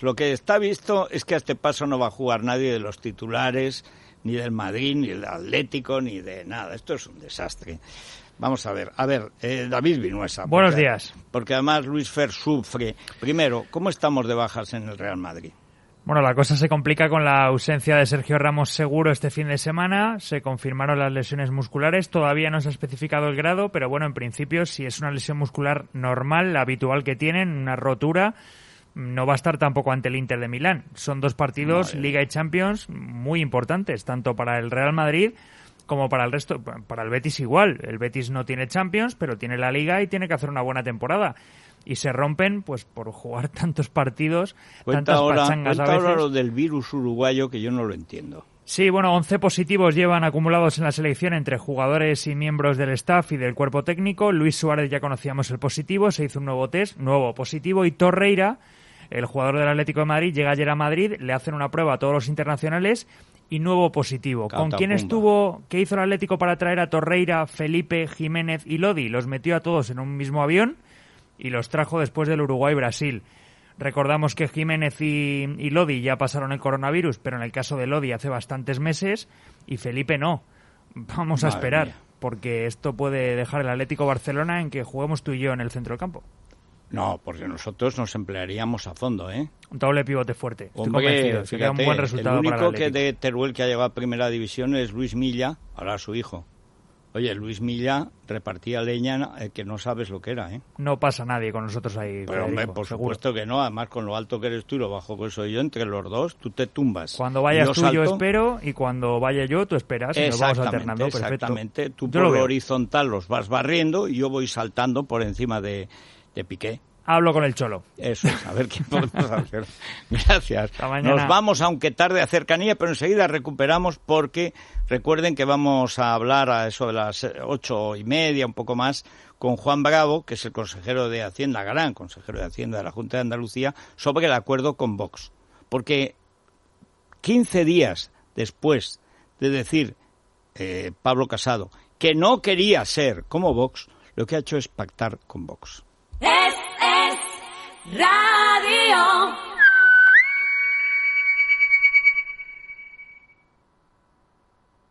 Lo que está visto es que a este paso no va a jugar nadie de los titulares, ni del Madrid, ni del Atlético, ni de nada. Esto es un desastre. Vamos a ver, a ver, eh, David Vinuesa. Buenos días. Porque además Luis Fer sufre. Primero, ¿cómo estamos de bajas en el Real Madrid? Bueno, la cosa se complica con la ausencia de Sergio Ramos seguro este fin de semana. Se confirmaron las lesiones musculares. Todavía no se ha especificado el grado, pero bueno, en principio, si es una lesión muscular normal, la habitual que tienen, una rotura, no va a estar tampoco ante el Inter de Milán. Son dos partidos, Liga y Champions, muy importantes, tanto para el Real Madrid como para el resto, para el Betis igual. El Betis no tiene Champions, pero tiene la Liga y tiene que hacer una buena temporada. Y se rompen, pues, por jugar tantos partidos, cuenta tantas ahora, pachangas a veces. ahora lo del virus uruguayo que yo no lo entiendo. Sí, bueno, 11 positivos llevan acumulados en la selección entre jugadores y miembros del staff y del cuerpo técnico. Luis Suárez ya conocíamos el positivo, se hizo un nuevo test, nuevo positivo, y Torreira, el jugador del Atlético de Madrid, llega ayer a Madrid, le hacen una prueba a todos los internacionales y nuevo positivo. ¿Con quién estuvo? ¿Qué hizo el Atlético para traer a Torreira, Felipe, Jiménez y Lodi? Los metió a todos en un mismo avión y los trajo después del Uruguay-Brasil. Recordamos que Jiménez y, y Lodi ya pasaron el coronavirus, pero en el caso de Lodi hace bastantes meses y Felipe no. Vamos a esperar, mía. porque esto puede dejar el Atlético Barcelona en que juguemos tú y yo en el centro del campo. No, porque nosotros nos emplearíamos a fondo, ¿eh? Un doble pivote fuerte. Estoy Hombre, convencido. Sería un buen resultado el para único el que de Teruel que ha llegado a primera división es Luis Milla, ahora su hijo. Oye, Luis Milla repartía leña eh, que no sabes lo que era, ¿eh? No pasa nadie con nosotros ahí. Pero hombre, por seguro. supuesto que no, además con lo alto que eres tú y lo bajo que soy yo, entre los dos, tú te tumbas. Cuando vayas Yo tú yo espero y cuando vaya yo tú esperas y nos vamos alternando. Perfecto. Exactamente, tú Yo por lo horizontal los vas barriendo y yo voy saltando por encima de, de Piqué. Hablo con el Cholo. Eso es, a ver qué podemos hacer. Gracias. Nos vamos, aunque tarde, a cercanía, pero enseguida recuperamos porque recuerden que vamos a hablar a eso de las ocho y media, un poco más, con Juan Bravo, que es el consejero de Hacienda, gran consejero de Hacienda de la Junta de Andalucía, sobre el acuerdo con Vox. Porque 15 días después de decir eh, Pablo Casado que no quería ser como Vox, lo que ha hecho es pactar con Vox. Radio.